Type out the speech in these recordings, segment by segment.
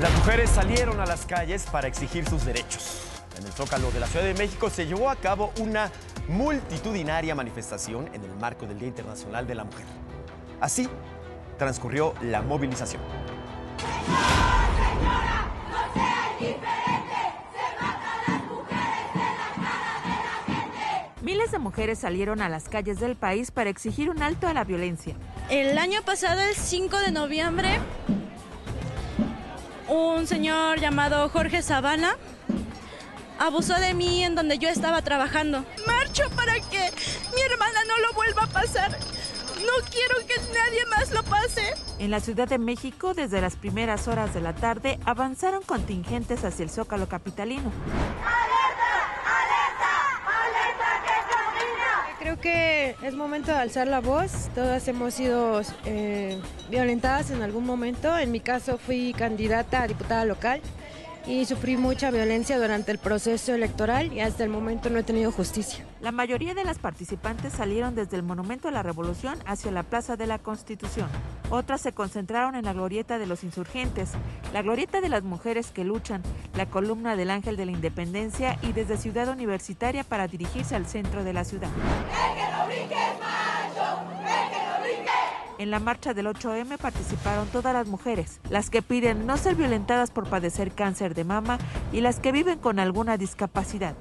Las mujeres salieron a las calles para exigir sus derechos. En el Zócalo de la Ciudad de México se llevó a cabo una multitudinaria manifestación en el marco del Día Internacional de la Mujer. Así transcurrió la movilización. Miles de mujeres salieron a las calles del país para exigir un alto a la violencia. El año pasado, el 5 de noviembre, un señor llamado Jorge Sabana abusó de mí en donde yo estaba trabajando. Marcho para que mi hermana no lo vuelva a pasar. No quiero que nadie más lo pase. En la Ciudad de México, desde las primeras horas de la tarde, avanzaron contingentes hacia el Zócalo capitalino. Creo que es momento de alzar la voz. Todas hemos sido eh, violentadas en algún momento. En mi caso fui candidata a diputada local y sufrí mucha violencia durante el proceso electoral y hasta el momento no he tenido justicia. La mayoría de las participantes salieron desde el Monumento a la Revolución hacia la Plaza de la Constitución. Otras se concentraron en la Glorieta de los Insurgentes, la Glorieta de las Mujeres que Luchan, la Columna del Ángel de la Independencia y desde Ciudad Universitaria para dirigirse al centro de la ciudad. En la marcha del 8M participaron todas las mujeres, las que piden no ser violentadas por padecer cáncer de mama y las que viven con alguna discapacidad.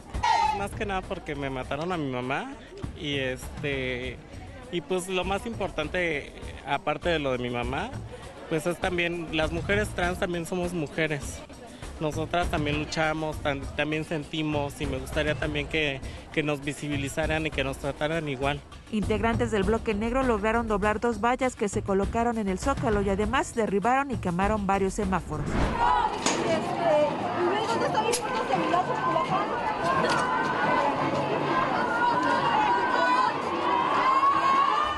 Más que nada porque me mataron a mi mamá y este y pues lo más importante aparte de lo de mi mamá, pues es también las mujeres trans también somos mujeres nosotras también luchamos, también sentimos y me gustaría también que, que nos visibilizaran y que nos trataran igual. Integrantes del bloque negro lograron doblar dos vallas que se colocaron en el zócalo y además derribaron y quemaron varios semáforos.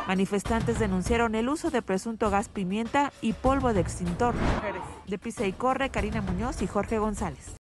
Manifestantes denunciaron el uso de presunto gas pimienta y polvo de extintor. De Pisa y Corre, Karina Muñoz y Jorge González.